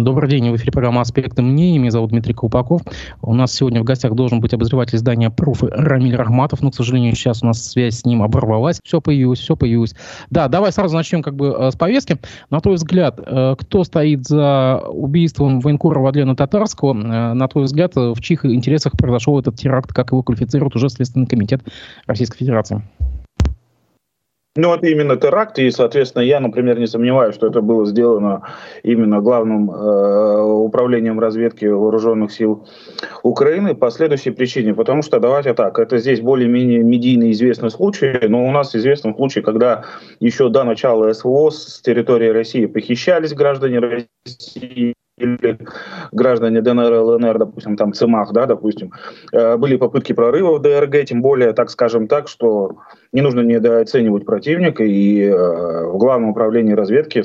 Добрый день, в эфире программа «Аспекты мнений». Меня зовут Дмитрий Колпаков. У нас сегодня в гостях должен быть обозреватель издания «Пруф» Рамиль Рахматов, но, к сожалению, сейчас у нас связь с ним оборвалась. Все появилось, все появилось. Да, давай сразу начнем как бы э, с повестки. На твой взгляд, э, кто стоит за убийством военкора Владлена Татарского? Э, на твой взгляд, в чьих интересах произошел этот теракт, как его квалифицирует уже Следственный комитет Российской Федерации? Ну, это именно теракт, и, соответственно, я, например, не сомневаюсь, что это было сделано именно главным э, управлением разведки вооруженных сил Украины по следующей причине. Потому что, давайте так, это здесь более-менее медийно известный случай, но у нас известный случай, когда еще до начала СВО с территории России похищались граждане России, или граждане ДНР, ЛНР, допустим, там ЦИМАХ, да, допустим, э, были попытки прорыва в ДРГ, тем более, так скажем так, что не нужно недооценивать противника, и э, в Главном управлении разведки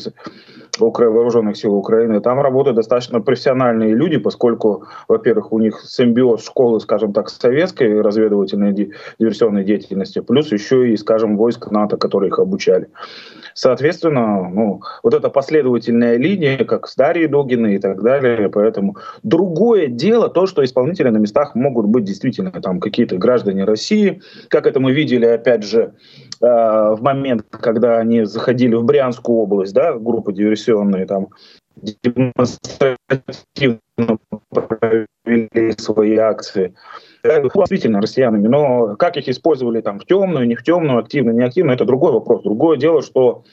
вооруженных сил Украины. Там работают достаточно профессиональные люди, поскольку, во-первых, у них симбиоз школы, скажем так, советской разведывательной диверсионной деятельности, плюс еще и, скажем, войск НАТО, которые их обучали. Соответственно, ну, вот эта последовательная линия, как с Дарьей Дугиной и так далее, поэтому другое дело то, что исполнители на местах могут быть действительно там какие-то граждане России, как это мы видели, опять же, э, в момент, когда они заходили в Брянскую область, да, группа диверсионные там демонстративно провели свои акции. Действительно, россиянами. Но как их использовали там в темную, не в темную, активно, не активно, это другой вопрос. Другое дело, что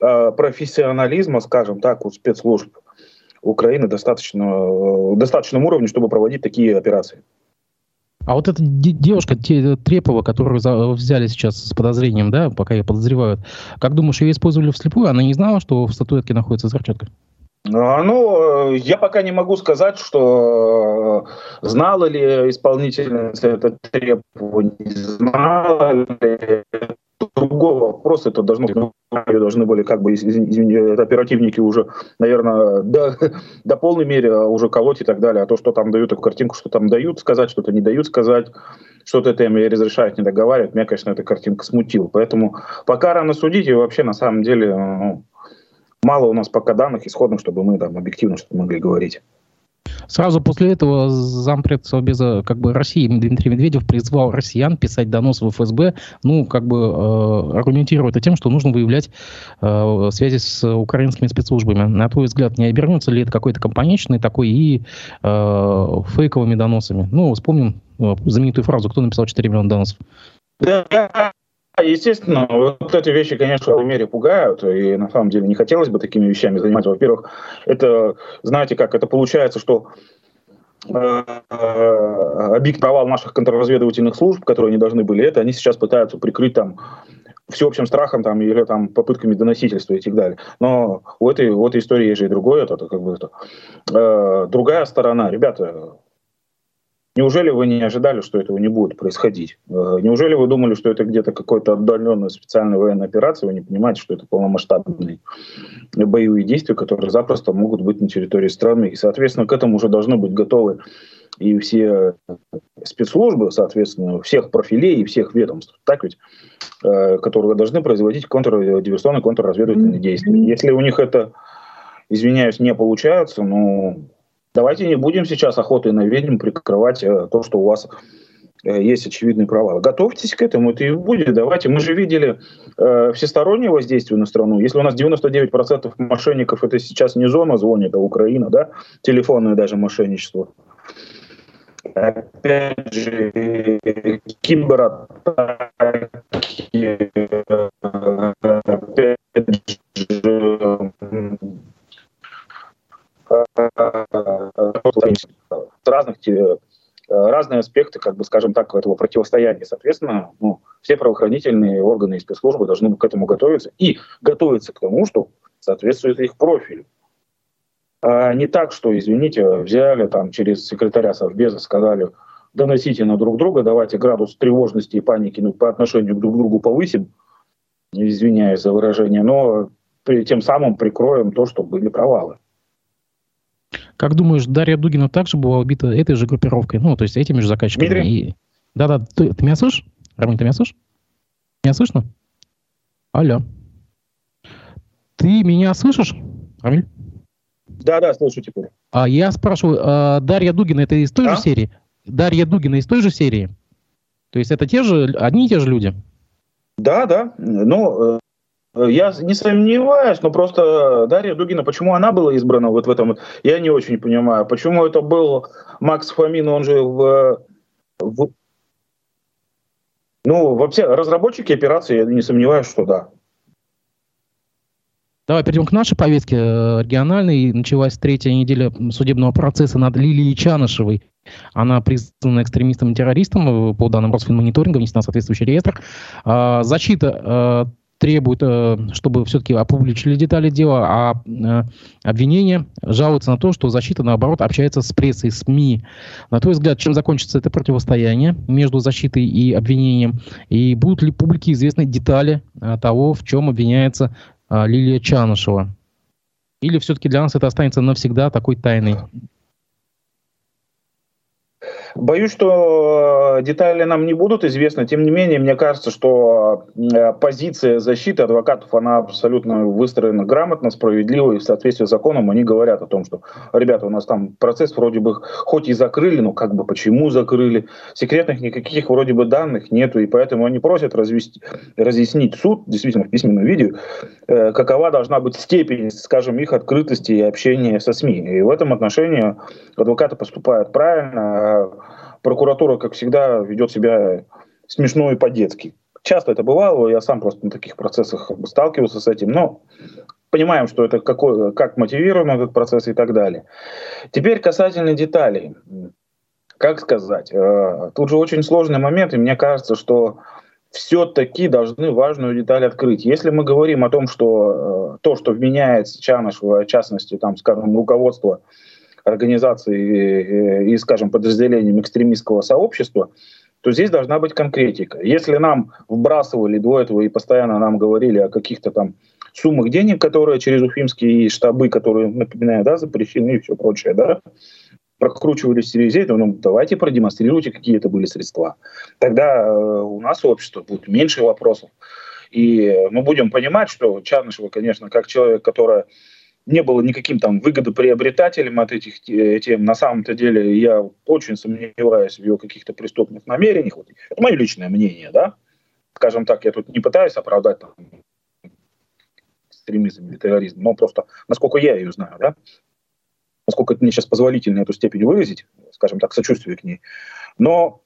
э, профессионализма, скажем так, у спецслужб Украины достаточно, э, достаточном уровне, чтобы проводить такие операции. А вот эта девушка Трепова, которую взяли сейчас с подозрением, да, пока ее подозревают, как думаешь, ее использовали вслепую? Она не знала, что в статуэтке находится взрывчатка? А, ну, я пока не могу сказать, что э, знала ли исполнительница это требование, знала ли другой вопрос, это должно должны были как бы извини, оперативники уже, наверное, до, до полной мере уже колоть и так далее. А то, что там дают эту картинку, что там дают сказать, что-то не дают сказать, что-то это им разрешают, не договаривают, меня, конечно, эта картинка смутила. Поэтому пока рано судить, и вообще, на самом деле, ну, мало у нас пока данных исходных, чтобы мы там объективно что-то могли говорить. Сразу после этого зампред Совбеза как бы России Дмитрий Медведев призвал россиян писать донос в ФСБ, ну, как бы э, аргументируя это тем, что нужно выявлять э, связи с украинскими спецслужбами. На твой взгляд, не обернется ли это какой-то компаничный такой и э, фейковыми доносами? Ну, вспомним э, знаменитую фразу «Кто написал 4 миллиона доносов?» Естественно, вот эти вещи, конечно, в мере пугают, и на самом деле не хотелось бы такими вещами заниматься. Во-первых, это, знаете как, это получается, что э, объект провал наших контрразведывательных служб, которые они должны были это, они сейчас пытаются прикрыть там всеобщим страхом там, или там, попытками доносительства и так далее. Но у этой, у этой истории есть же и другое, это, это как бы это, э, другая сторона. Ребята, Неужели вы не ожидали, что этого не будет происходить? Э, неужели вы думали, что это где-то какой-то отдаленная специальная военная операция? Вы не понимаете, что это полномасштабные боевые действия, которые запросто могут быть на территории страны. И, соответственно, к этому уже должны быть готовы и все спецслужбы, соответственно, всех профилей и всех ведомств, так ведь, э, которые должны производить контрдиверсионные, контрразведывательные действия. Если у них это, извиняюсь, не получается, ну, Давайте не будем сейчас охотой на ведьм прикрывать э, то, что у вас э, есть очевидный провал. Готовьтесь к этому, это и будет. Давайте. Мы же видели э, всестороннее воздействие на страну. Если у нас 99% мошенников это сейчас не зона звонит, а Украина, да, телефонное даже мошенничество. Опять же, кибератаки, опять же, разных разные аспекты, как бы, скажем так, этого противостояния. Соответственно, ну, все правоохранительные органы и спецслужбы должны к этому готовиться и готовиться к тому, что соответствует их профилю. А не так, что, извините, взяли там через секретаря Совбеза, сказали, доносите на друг друга, давайте градус тревожности и паники ну, по отношению друг к другу повысим, извиняюсь за выражение, но тем самым прикроем то, что были провалы. Как думаешь, Дарья Дугина также была убита этой же группировкой? Ну, то есть этими же заказчиками? Дмитрий? И... Да-да, ты, ты меня слышишь? Рамиль, ты меня слышишь? Меня слышно? Алло. Ты меня слышишь, Рамиль? Да, да, слышу теперь. А я спрашиваю, а Дарья Дугина это из той а? же серии? Дарья Дугина из той же серии? То есть это те же, одни и те же люди? Да, да. Ну, э, я не сомневаюсь, но просто Дарья Дугина, почему она была избрана вот в этом, я не очень понимаю. Почему это был Макс Фомин, он же в, в ну, вообще, разработчики операции, я не сомневаюсь, что да. Давай перейдем к нашей повестке э, региональной. Началась третья неделя судебного процесса над Лилией Чанышевой. Она признана экстремистом и террористом. Э, по данным Росфинмониторинга внесена в соответствующий реестр. А, защита э, требует, чтобы все-таки опубличили детали дела, а обвинение жалуется на то, что защита, наоборот, общается с прессой, СМИ. На твой взгляд, чем закончится это противостояние между защитой и обвинением? И будут ли публике известны детали того, в чем обвиняется Лилия Чанышева? Или все-таки для нас это останется навсегда такой тайной? Боюсь, что э, детали нам не будут известны. Тем не менее, мне кажется, что э, позиция защиты адвокатов, она абсолютно выстроена грамотно, справедливо и в соответствии с законом. Они говорят о том, что, ребята, у нас там процесс вроде бы хоть и закрыли, но как бы почему закрыли. Секретных никаких вроде бы данных нету, и поэтому они просят развести, разъяснить суд, действительно в письменном виде, э, какова должна быть степень, скажем, их открытости и общения со СМИ. И в этом отношении адвокаты поступают правильно, а прокуратура, как всегда, ведет себя смешно и по-детски. Часто это бывало, я сам просто на таких процессах сталкивался с этим, но понимаем, что это какой, как мотивирован этот процесс и так далее. Теперь касательно деталей. Как сказать? Э, тут же очень сложный момент, и мне кажется, что все-таки должны важную деталь открыть. Если мы говорим о том, что э, то, что вменяется Чанышева, в частности, там, скажем, руководство организаций и, скажем, подразделением экстремистского сообщества, то здесь должна быть конкретика. Если нам вбрасывали до этого и постоянно нам говорили о каких-то там суммах денег, которые через уфимские штабы, которые, напоминаю, да, запрещены и все прочее, да, прокручивались через это, ну, давайте продемонстрируйте, какие это были средства. Тогда э, у нас общество будет меньше вопросов. И мы будем понимать, что Чарнышева, конечно, как человек, который не было никаким там выгодоприобретателем от этих тем. На самом-то деле я очень сомневаюсь в ее каких-то преступных намерениях. Вот, это мое личное мнение, да. Скажем так, я тут не пытаюсь оправдать там, экстремизм или терроризм, но просто насколько я ее знаю, да, насколько это мне сейчас позволительно эту степень выразить, скажем так, сочувствие к ней. Но э,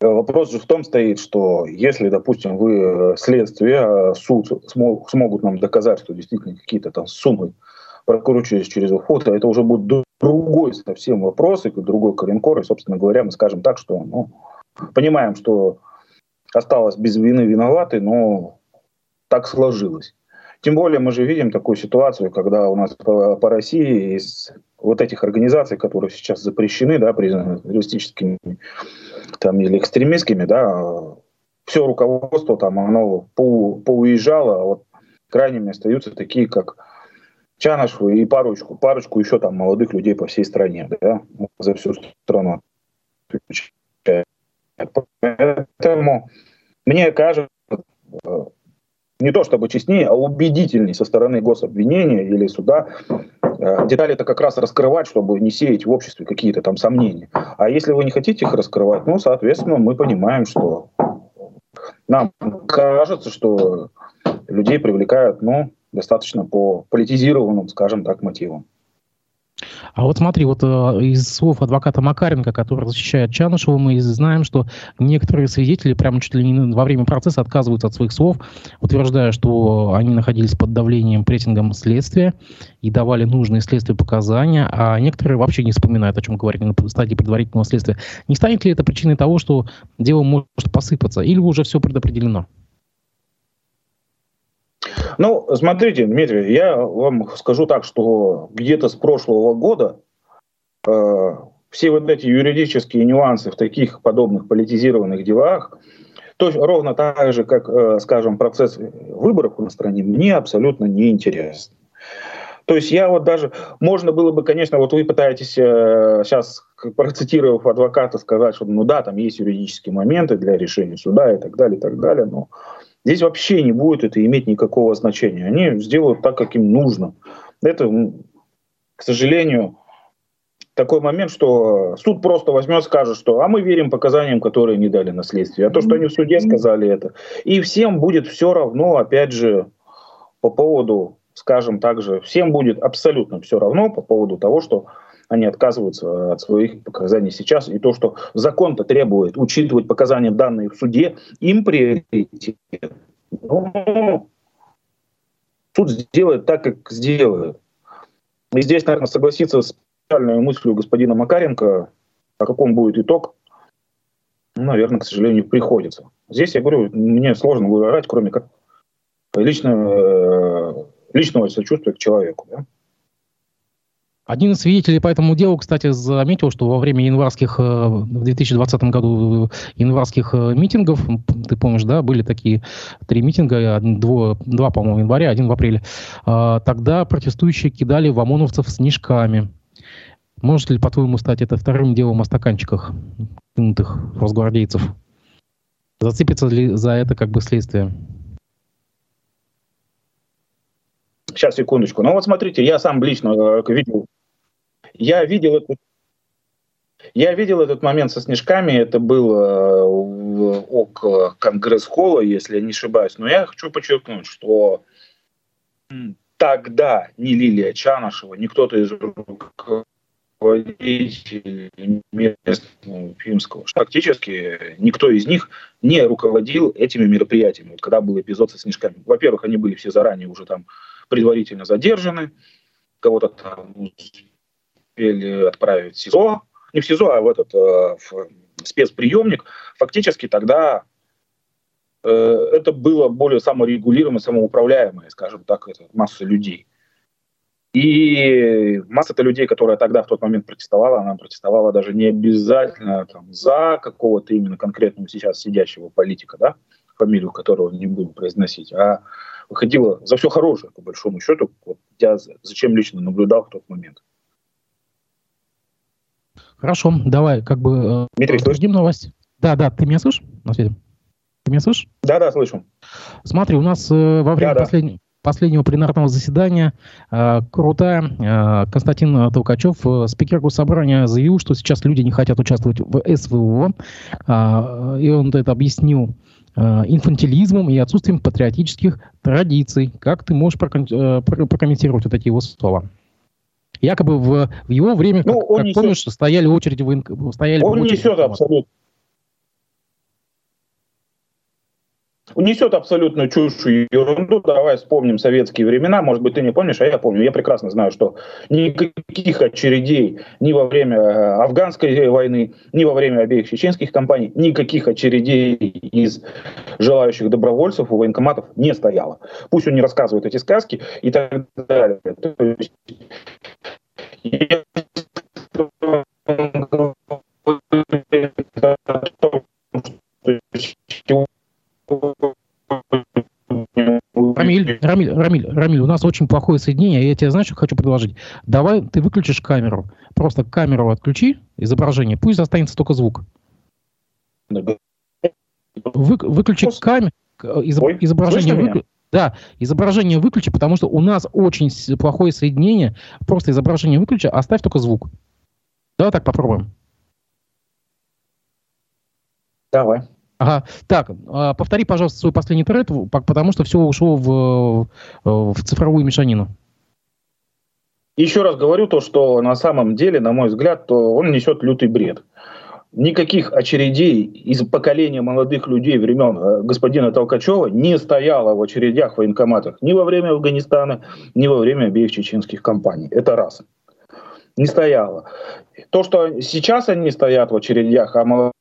Вопрос же в том стоит, что если, допустим, вы э, следствие, э, суд смогут нам доказать, что действительно какие-то там суммы прокручиваясь через уход, это уже будет другой совсем вопрос, и другой коренкор, и, собственно говоря, мы скажем так, что ну, понимаем, что осталось без вины виноваты, но так сложилось. Тем более мы же видим такую ситуацию, когда у нас по, по России из вот этих организаций, которые сейчас запрещены, да, признаны террористическими там, или экстремистскими, да, все руководство там, оно по, поуезжало, а вот крайними остаются такие, как Чанышеву и парочку, парочку еще там молодых людей по всей стране, да, за всю страну. Поэтому мне кажется, э, не то чтобы честнее, а убедительней со стороны гособвинения или суда э, детали это как раз раскрывать, чтобы не сеять в обществе какие-то там сомнения. А если вы не хотите их раскрывать, ну, соответственно, мы понимаем, что нам кажется, что людей привлекают, ну, достаточно по политизированным, скажем так, мотивам. А вот смотри, вот э, из слов адвоката Макаренко, который защищает Чанышева, мы знаем, что некоторые свидетели прямо чуть ли не во время процесса отказываются от своих слов, утверждая, что они находились под давлением прессингом следствия и давали нужные следствию показания, а некоторые вообще не вспоминают, о чем говорили на стадии предварительного следствия. Не станет ли это причиной того, что дело может посыпаться, или уже все предопределено? Ну, смотрите, Дмитрий, я вам скажу так, что где-то с прошлого года э, все вот эти юридические нюансы в таких подобных политизированных делах, то ровно так же, как, э, скажем, процесс выборов на стране, мне абсолютно не интересен. То есть я вот даже, можно было бы, конечно, вот вы пытаетесь э, сейчас, процитировав адвоката, сказать, что ну да, там есть юридические моменты для решения суда и так далее, и так далее, но Здесь вообще не будет это иметь никакого значения. Они сделают так, как им нужно. Это к сожалению, такой момент, что суд просто возьмет, скажет, что а мы верим показаниям, которые не дали на следствие. А то, что они в суде сказали это. И всем будет все равно, опять же, по поводу, скажем так же, всем будет абсолютно все равно по поводу того, что они отказываются от своих показаний сейчас. И то, что закон-то требует учитывать показания данные в суде, им приоритет. Ну, суд сделает так, как сделает. И здесь, наверное, согласиться с печальной мыслью господина Макаренко, а каком будет итог, ну, наверное, к сожалению, приходится. Здесь, я говорю, мне сложно выбирать, кроме как личного, личного сочувствия к человеку. Да? Один из свидетелей по этому делу, кстати, заметил, что во время январских, э, в 2020 году январских э, митингов, ты помнишь, да, были такие три митинга, два, два по-моему, в январе, один в апреле, тогда протестующие кидали в ОМОНовцев снежками. Может ли, по-твоему, стать это вторым делом о стаканчиках, кинутых росгвардейцев? Зацепится ли за это как бы следствие? Сейчас, секундочку. Ну вот смотрите, я сам лично э, видел я видел этот я видел этот момент со снежками, это было около Конгресс-холла, если я не ошибаюсь. Но я хочу подчеркнуть, что тогда ни Лилия Чанышева, ни кто-то из руководителей местного фильмского, фактически никто из них не руководил этими мероприятиями, вот когда был эпизод со снежками. Во-первых, они были все заранее уже там предварительно задержаны, кого-то там успели отправить в СИЗО, не в СИЗО, а в этот э, в спецприемник, фактически тогда э, это было более саморегулируемое, самоуправляемое, скажем так, это масса людей. И масса-то людей, которая тогда в тот момент протестовала, она протестовала даже не обязательно там, за какого-то именно конкретного сейчас сидящего политика, да, фамилию которого не буду произносить, а выходила за все хорошее, по большому счету. Вот я зачем лично наблюдал в тот момент. Хорошо, давай как бы э, Дмитрий, обсудим новость. Да, да, ты меня слышишь на свете? Ты меня слышишь? Да, да, слышу. Смотри, у нас э, во время да, последнего, да. последнего пленарного заседания э, крутая э, Константин Толкачев, э, спикер госсобрания, заявил, что сейчас люди не хотят участвовать в СВО, э, и он это объяснил э, инфантилизмом и отсутствием патриотических традиций. Как ты можешь э, прокомментировать вот эти его слова? Якобы в, в его время, ну, как, как несет, помнишь, стояли очереди в стояли Он несет абсолютно. Он несет абсолютную чушь и ерунду. Давай вспомним советские времена. Может быть, ты не помнишь, а я помню. Я прекрасно знаю, что никаких очередей ни во время э, афганской войны, ни во время обеих чеченских кампаний, никаких очередей из желающих добровольцев у военкоматов не стояло. Пусть он не рассказывает эти сказки и так далее. То есть Рамиль, Рамиль, Рамиль, Рамиль, у нас очень плохое соединение, я тебе, знаешь, что хочу предложить? Давай ты выключишь камеру, просто камеру отключи, изображение, пусть останется только звук. Вы, выключи камеру, изображение выключи. Да, изображение выключи, потому что у нас очень плохое соединение. Просто изображение выключи, оставь только звук. Давай так попробуем. Давай. Ага. Так, а, повтори, пожалуйста, свой последний тред, потому что все ушло в, в цифровую мешанину. Еще раз говорю то, что на самом деле, на мой взгляд, то он несет лютый бред никаких очередей из поколения молодых людей времен э, господина Толкачева не стояло в очередях в военкоматах ни во время Афганистана, ни во время обеих чеченских кампаний. Это раз. Не стояло. То, что сейчас они стоят в очередях, а молодые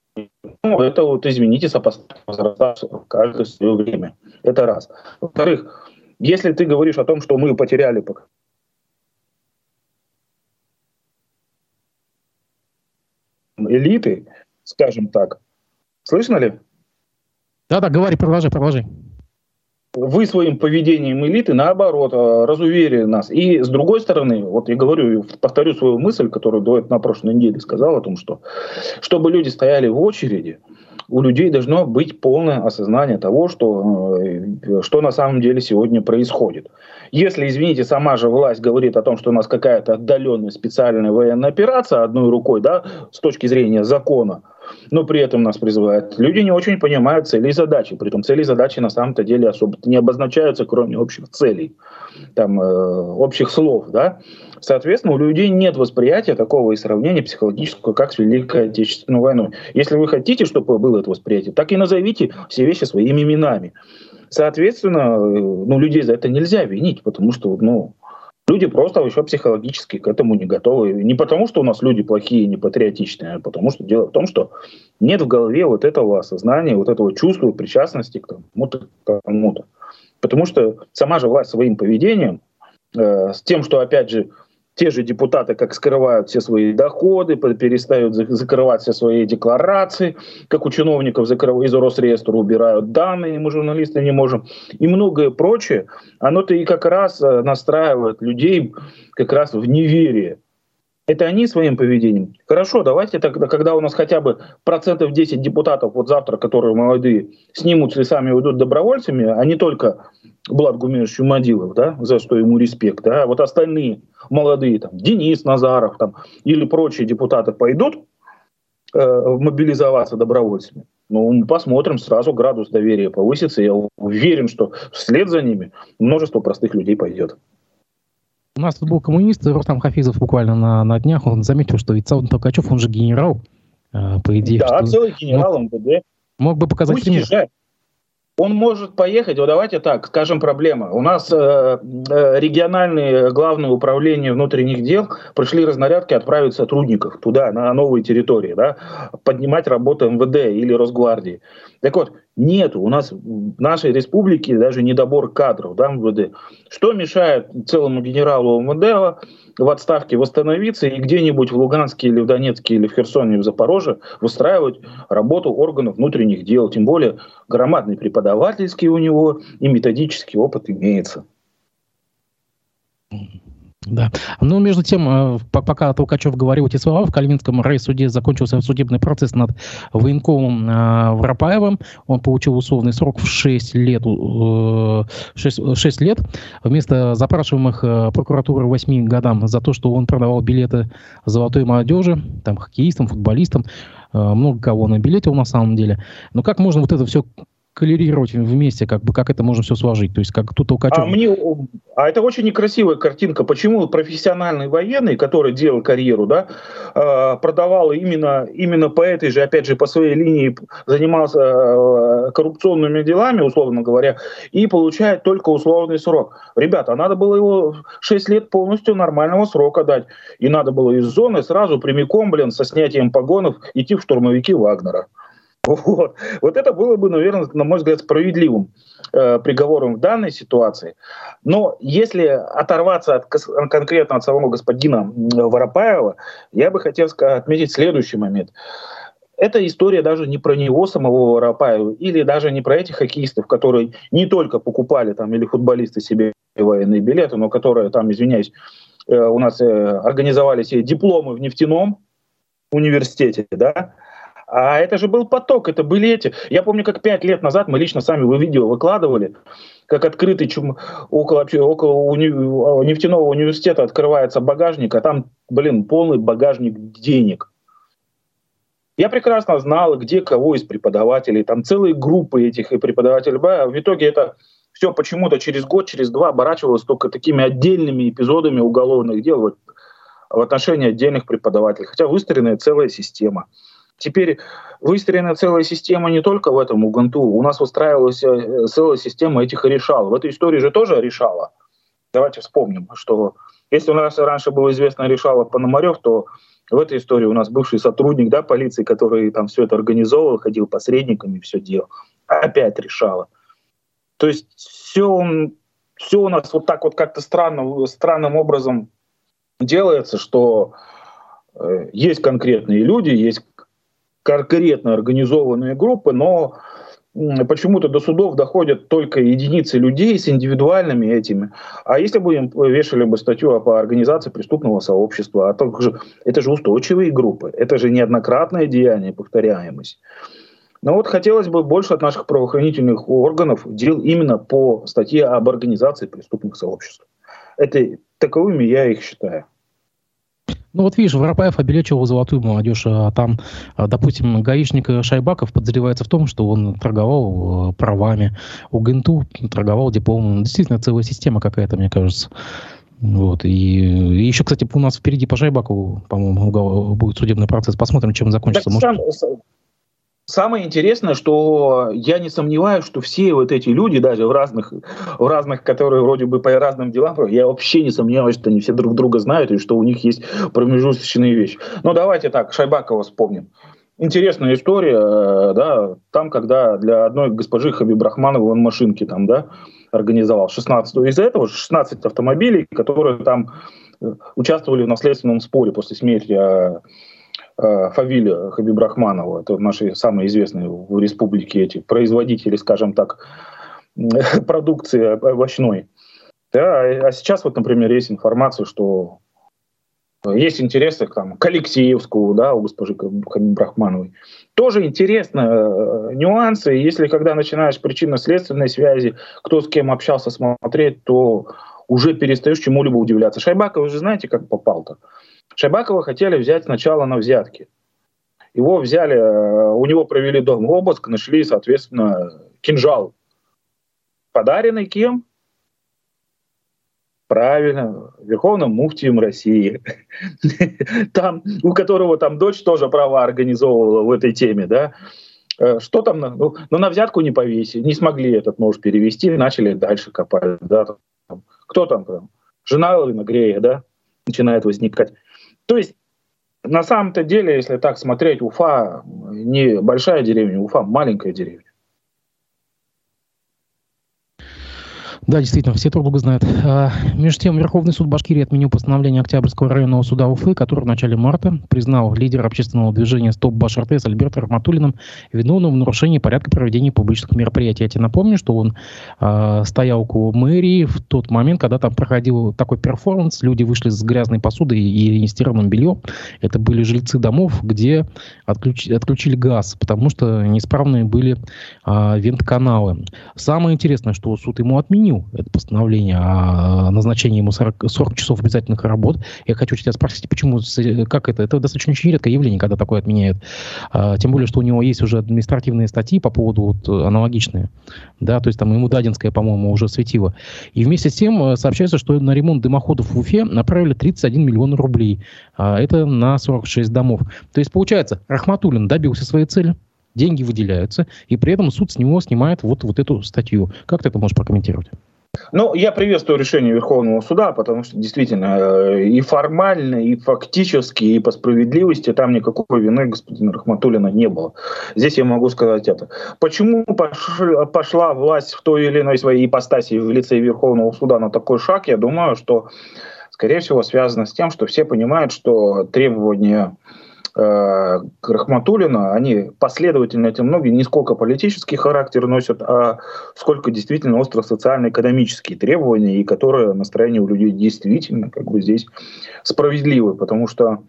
это вот, извините, сопоставить возраста каждое свое время. Это раз. Во-вторых, если ты говоришь о том, что мы потеряли элиты, скажем так. Слышно ли? Да-да, говори, продолжай, продолжай. Вы своим поведением элиты, наоборот, э, разуверили нас. И с другой стороны, вот я говорю, повторю свою мысль, которую Дуэт на прошлой неделе сказал о том, что чтобы люди стояли в очереди, у людей должно быть полное осознание того, что, э, что на самом деле сегодня происходит. Если, извините, сама же власть говорит о том, что у нас какая-то отдаленная специальная военная операция одной рукой, да, с точки зрения закона, но при этом нас призывают. Люди не очень понимают цели и задачи. При этом цели и задачи на самом-то деле особо не обозначаются, кроме общих целей, там, э, общих слов. Да? Соответственно, у людей нет восприятия такого и сравнения психологического, как с Великой Отечественной войной. Если вы хотите, чтобы было это восприятие, так и назовите все вещи своими именами. Соответственно, э, ну, людей за это нельзя винить, потому что, ну, Люди просто еще психологически к этому не готовы. Не потому, что у нас люди плохие, не патриотичные, а потому что дело в том, что нет в голове вот этого осознания, вот этого чувства причастности к. Кому-то. Потому что сама же власть своим поведением, э, с тем, что, опять же, те же депутаты как скрывают все свои доходы, перестают закрывать все свои декларации, как у чиновников из Росреестра убирают данные, мы журналисты не можем, и многое прочее, оно-то и как раз э, настраивает людей как раз в неверие. Это они своим поведением. Хорошо, давайте тогда, когда у нас хотя бы процентов 10 депутатов вот завтра, которые молодые, снимут с лесами и уйдут добровольцами, а не только Влад Гумерович Чумадилов, да, за что ему респект, да, вот остальные молодые, там, Денис Назаров, там, или прочие депутаты пойдут э, мобилизоваться добровольцами, ну, мы посмотрим, сразу градус доверия повысится. Я уверен, что вслед за ними множество простых людей пойдет. У нас тут был коммунист Рустам Хафизов буквально на, на днях. Он заметил, что ведь Саудович Толкачев, он же генерал, э, по идее. Да, что целый генерал МВД. Мог бы показать Пусть пример он может поехать, вот давайте так, скажем, проблема. У нас э, э, региональные главные управления внутренних дел пришли разнарядки отправить сотрудников туда, на новые территории, да, поднимать работу МВД или Росгвардии. Так вот, нет, у нас в нашей республике даже недобор кадров да, МВД. Что мешает целому генералу МВД в отставке восстановиться и где-нибудь в Луганске или в Донецке или в Херсоне или в Запорожье выстраивать работу органов внутренних дел. Тем более громадный преподавательский у него и методический опыт имеется. Да. Но между тем, э, пока Толкачев говорил эти слова, в Калининском райсуде закончился судебный процесс над военкомом э, Воропаевым. Он получил условный срок в 6 лет, 6, э, 6 лет вместо запрашиваемых прокуратуры 8 годам за то, что он продавал билеты золотой молодежи, там, хоккеистам, футболистам, много кого на билете на самом деле. Но как можно вот это все коллерировать вместе, как бы как это можно все сложить? То есть как тут Толкачев... А, мне, а это очень некрасивая картинка. Почему профессиональный военный, который делал карьеру, да, а, продавал именно, именно по этой же, опять же, по своей линии занимался а, коррупционными делами, условно говоря, и получает только условный срок. Ребята, надо было его 6 лет полностью нормального срока дать. И надо было из зоны сразу прямиком, блин, со снятием погонов идти в штурмовики Вагнера. Вот. вот это было бы, наверное, на мой взгляд, справедливым э, приговором в данной ситуации. Но если оторваться от, конкретно от самого господина Воропаева, я бы хотел отметить следующий момент. Эта история даже не про него самого Воропаева, или даже не про этих хоккеистов, которые не только покупали там или футболисты себе военные билеты, но которые там, извиняюсь, э, у нас э, организовали себе дипломы в нефтяном университете, да, а это же был поток, это были эти. Я помню, как пять лет назад мы лично сами вы видео выкладывали, как открытый чум, около, около уни, нефтяного университета открывается багажник, а там, блин, полный багажник денег. Я прекрасно знал, где кого из преподавателей, там целые группы этих преподавателей. В итоге это все почему-то через год, через два оборачивалось только такими отдельными эпизодами уголовных дел вот, в отношении отдельных преподавателей. Хотя выстроенная целая система. Теперь выстроена целая система не только в этом Уганту. У нас выстраивалась э, целая система этих решал. В этой истории же тоже решала. Давайте вспомним, что если у нас раньше было известно решало Пономарев, то в этой истории у нас бывший сотрудник да, полиции, который там все это организовывал, ходил посредниками, все делал, опять решала. То есть все, все у нас вот так вот как-то странно, странным образом делается, что э, есть конкретные люди, есть конкретно организованные группы, но почему-то до судов доходят только единицы людей с индивидуальными этими. А если бы им вешали бы статью по организации преступного сообщества, а также это же устойчивые группы, это же неоднократное деяние, повторяемость. Но вот хотелось бы больше от наших правоохранительных органов дел именно по статье об организации преступных сообществ. Это таковыми я их считаю. Ну вот видишь, Воропаев обелечивал золотую молодежь, а там, а, допустим, гаишник Шайбаков подозревается в том, что он торговал э, правами, у Генту торговал дипломом. Действительно, целая система какая-то, мне кажется. Вот. И, и еще, кстати, у нас впереди по Шайбаку, по-моему, будет судебный процесс. Посмотрим, чем закончится. Так, Может... сам, Самое интересное, что я не сомневаюсь, что все вот эти люди, даже в разных, в разных, которые вроде бы по разным делам, я вообще не сомневаюсь, что они все друг друга знают и что у них есть промежуточные вещи. Но давайте так, Шайбакова вспомним. Интересная история, э, да, там, когда для одной госпожи Хабибрахмановой он машинки там, да, организовал 16. Из-за этого 16 автомобилей, которые там э, участвовали в наследственном споре после смерти Э, Фавиля Хабибрахманова, это наши самые известные в республике эти производители, скажем так, продукции овощной. Да, а сейчас вот, например, есть информация, что есть интересы там, к Алексеевскому, да, у госпожи Хабибрахмановой. Тоже интересно э, нюансы. Если когда начинаешь причинно-следственной связи, кто с кем общался смотреть, то уже перестаешь чему-либо удивляться. Шайбаков, вы же знаете, как попал-то? Шайбакова хотели взять сначала на взятки. Его взяли, э, у него провели дом обыск, нашли, соответственно, кинжал. Подаренный кем? Правильно, Верховным муфтием России. Там, у которого там дочь тоже права организовывала в этой теме, да. Э, что там? Ну, ну на взятку не повесили, не смогли этот нож перевести, начали дальше копать, да. Кто там? Жена Грея, да, начинает возникать. То есть на самом-то деле, если так смотреть, Уфа не большая деревня, Уфа маленькая деревня. Да, действительно, все друг друга знают. А, между тем, Верховный суд Башкирии отменил постановление Октябрьского районного суда Уфы, который в начале марта признал лидера общественного движения «Стоп Башарте» с Альбертом Рахматулиным виновным в нарушении порядка проведения публичных мероприятий. Я тебе напомню, что он э, стоял около мэрии в тот момент, когда там проходил такой перформанс, люди вышли с грязной посудой и нестиранным бельем. Это были жильцы домов, где отключ, отключили газ, потому что неисправные были э, вентканалы. Самое интересное, что суд ему отменил отменил это постановление о назначении ему 40, 40 часов обязательных работ. Я хочу тебя спросить, почему, как это? Это достаточно очень редкое явление, когда такое отменяют. А, тем более, что у него есть уже административные статьи по поводу вот, аналогичные. Да, то есть там ему Дадинская, по-моему, уже светила. И вместе с тем э, сообщается, что на ремонт дымоходов в Уфе направили 31 миллион рублей. А это на 46 домов. То есть, получается, Рахматуллин добился своей цели, деньги выделяются, и при этом суд с него снимает вот, вот эту статью. Как ты это можешь прокомментировать? Ну, я приветствую решение Верховного суда, потому что действительно э, и формально, и фактически, и по справедливости там никакой вины господина Рахматуллина не было. Здесь я могу сказать это. Почему пошла власть в той или иной своей ипостаси в лице Верховного суда на такой шаг, я думаю, что, скорее всего, связано с тем, что все понимают, что требования э, Рахматуллина, они последовательно эти многие не сколько политический характер носят, а сколько действительно остро социально-экономические требования, и которые настроение у людей действительно как бы здесь справедливы, потому что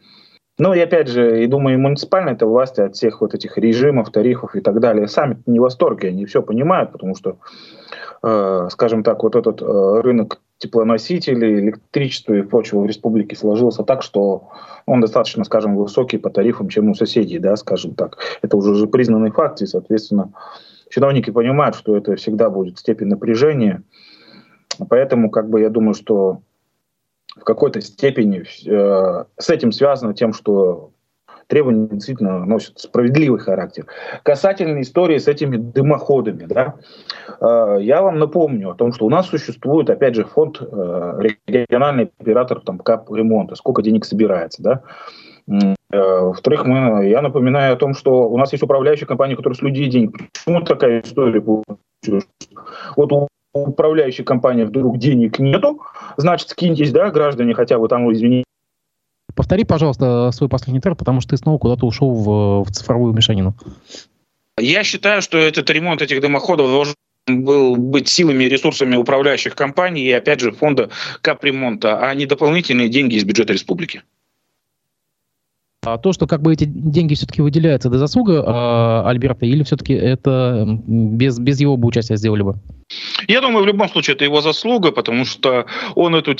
ну и опять же, и думаю, муниципальные это власти от всех вот этих режимов, тарифов и так далее, сами не в восторге, они все понимают, потому что, скажем так, вот этот э, рынок теплоносителей, электричества и прочего в республике сложился так, что он достаточно, скажем, высокий по тарифам, чем у соседей, да, скажем так. Это уже же признанный факт, и, соответственно, чиновники понимают, что это всегда будет степень напряжения. Поэтому, как бы, я думаю, что в какой-то степени э, с этим связано тем, что требования действительно носят справедливый характер. Касательно истории с этими дымоходами, да, э, я вам напомню о том, что у нас существует, опять же, фонд э, региональный оператор там, кап ремонта, сколько денег собирается, да, э, во-вторых, мы, я напоминаю о том, что у нас есть управляющая компания, которая с людей денег. Почему такая история получилась? Вот у управляющей компании вдруг денег нету, значит, скиньтесь, да, граждане, хотя бы там, извините, Повтори, пожалуйста, свой последний трек, потому что ты снова куда-то ушел в, в цифровую мешанину. Я считаю, что этот ремонт этих дымоходов должен был быть силами и ресурсами управляющих компаний и, опять же, фонда капремонта, а не дополнительные деньги из бюджета республики. А то, что как бы эти деньги все-таки выделяются, это заслуга э, Альберта, или все-таки это без, без его бы участия сделали бы? Я думаю, в любом случае это его заслуга, потому что он эту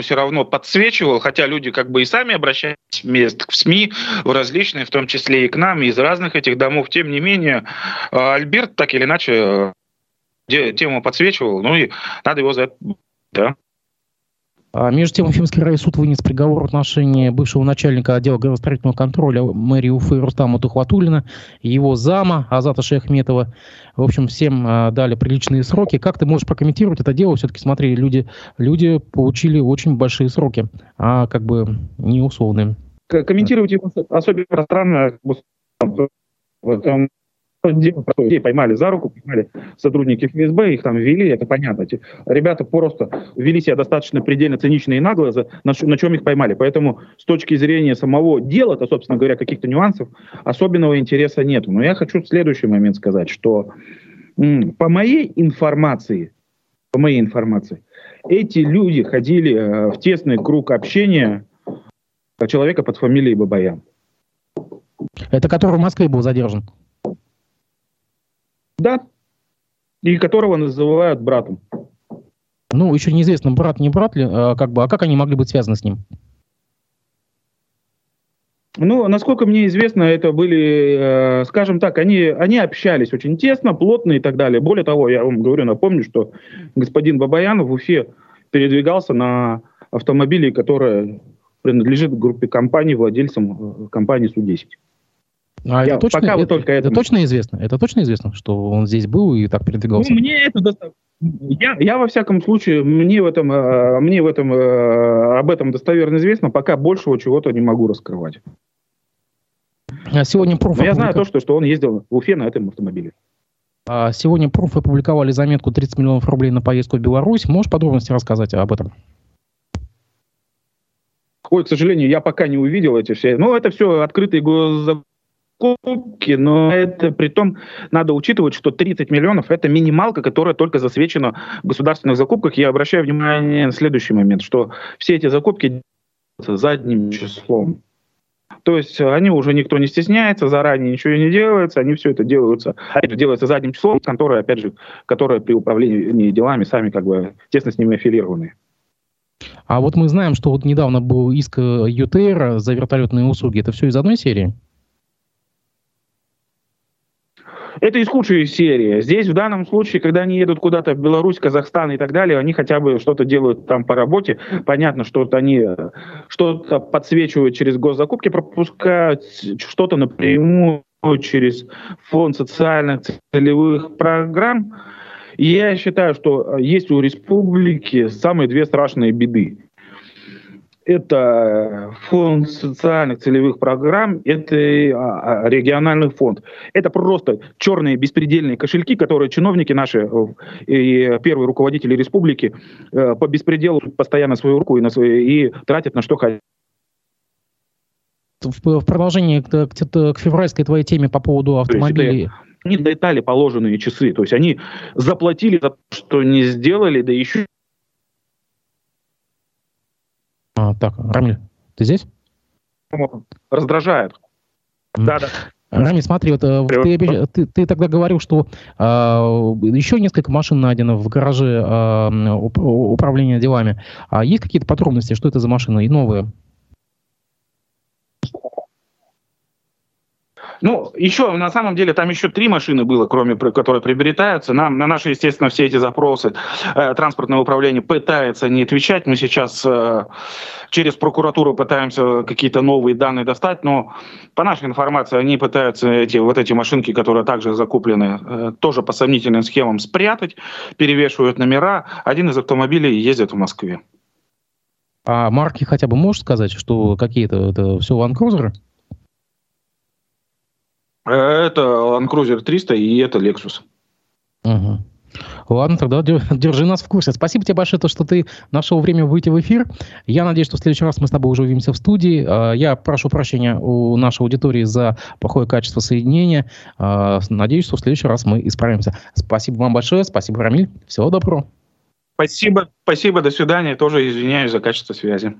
все равно подсвечивал, хотя люди как бы и сами обращались мест в СМИ, в различные, в том числе и к нам, из разных этих домов. Тем не менее, а, Альберт так или иначе э, тему подсвечивал, ну и надо его за это... Да. А между тем, Уфимский райсуд вынес приговор в отношении бывшего начальника отдела градостроительного контроля мэрии Уфы Рустама Тухватулина его зама Азата Шехметова. В общем, всем а, дали приличные сроки. Как ты можешь прокомментировать это дело? Все-таки, смотри, люди, люди получили очень большие сроки, а как бы не условные. Комментировать его особенно странно. Людей поймали за руку, поймали сотрудники ФСБ, их там ввели, это понятно. Эти ребята просто вели себя достаточно предельно цинично и нагло, за, на, на чем их поймали. Поэтому с точки зрения самого дела, то, собственно говоря, каких-то нюансов особенного интереса нет. Но я хочу следующий момент сказать, что по моей информации, по моей информации, эти люди ходили э, в тесный круг общения человека под фамилией Бабаян. Это который в Москве был задержан? Да. И которого называют братом. Ну, еще неизвестно, брат, не брат ли, а как бы, а как они могли быть связаны с ним? Ну, насколько мне известно, это были, э, скажем так, они, они общались очень тесно, плотно и так далее. Более того, я вам говорю, напомню, что господин Бабаян в Уфе передвигался на автомобиле, которая принадлежит группе компаний, владельцам э, компании Су-10. А я это точно, пока это, вот только это, это точно известно? Это точно известно, что он здесь был и так передвигался? Ну, мне это достаточно. Я, я во всяком случае, мне в этом, э, мне в этом, э, об этом достоверно известно, пока большего чего-то не могу раскрывать. А сегодня проф Я знаю то, что, что он ездил в Уфе на этом автомобиле. А сегодня проф опубликовали заметку 30 миллионов рублей на поездку в Беларусь. Можешь подробности рассказать об этом? Ой, к сожалению, я пока не увидел эти все. Ну, это все открытые закупки, но это при том надо учитывать, что 30 миллионов это минималка, которая только засвечена в государственных закупках. Я обращаю внимание на следующий момент, что все эти закупки задним числом. То есть они уже никто не стесняется, заранее ничего не делается, они все это делаются, опять же, делается задним числом, конторы, опять же, которые при управлении делами сами как бы тесно с ними аффилированы. А вот мы знаем, что вот недавно был иск ЮТР за вертолетные услуги. Это все из одной серии? Это из худшей серии. Здесь в данном случае, когда они едут куда-то в Беларусь, Казахстан и так далее, они хотя бы что-то делают там по работе. Понятно, что они э, что-то подсвечивают через госзакупки, пропускают что-то напрямую через фонд социальных целевых программ. И я считаю, что есть у республики самые две страшные беды это фонд социальных целевых программ, это а, а, региональный фонд. Это просто черные беспредельные кошельки, которые чиновники наши э, и первые руководители республики э, по беспределу постоянно свою руку и, на свои, и тратят на что хотят в, продолжение к, к, к февральской твоей теме по поводу автомобилей. Они долетали положенные часы, то есть они заплатили за то, что не сделали, да еще А, так, Рамиль, ты здесь? Раздражает. Да, да. Рами, смотри, вот э, ты, ты, ты тогда говорил, что э, еще несколько машин найдено в гараже э, управления делами. А есть какие-то подробности, что это за машины и новые? Ну, еще, на самом деле, там еще три машины было, кроме, которые приобретаются. Нам, на наши, естественно, все эти запросы э, транспортное управление пытается не отвечать. Мы сейчас э, через прокуратуру пытаемся какие-то новые данные достать, но по нашей информации они пытаются эти, вот эти машинки, которые также закуплены, э, тоже по сомнительным схемам спрятать, перевешивают номера. Один из автомобилей ездит в Москве. А марки хотя бы можешь сказать, что какие-то это все Cruiser? Это Land Cruiser 300 и это Lexus. Угу. Ладно, тогда держи нас в курсе. Спасибо тебе большое, то, что ты нашел время выйти в эфир. Я надеюсь, что в следующий раз мы с тобой уже увидимся в студии. А, я прошу прощения у нашей аудитории за плохое качество соединения. А, надеюсь, что в следующий раз мы исправимся. Спасибо вам большое. Спасибо, Рамиль. Всего доброго. Спасибо, спасибо, до свидания. Тоже извиняюсь за качество связи.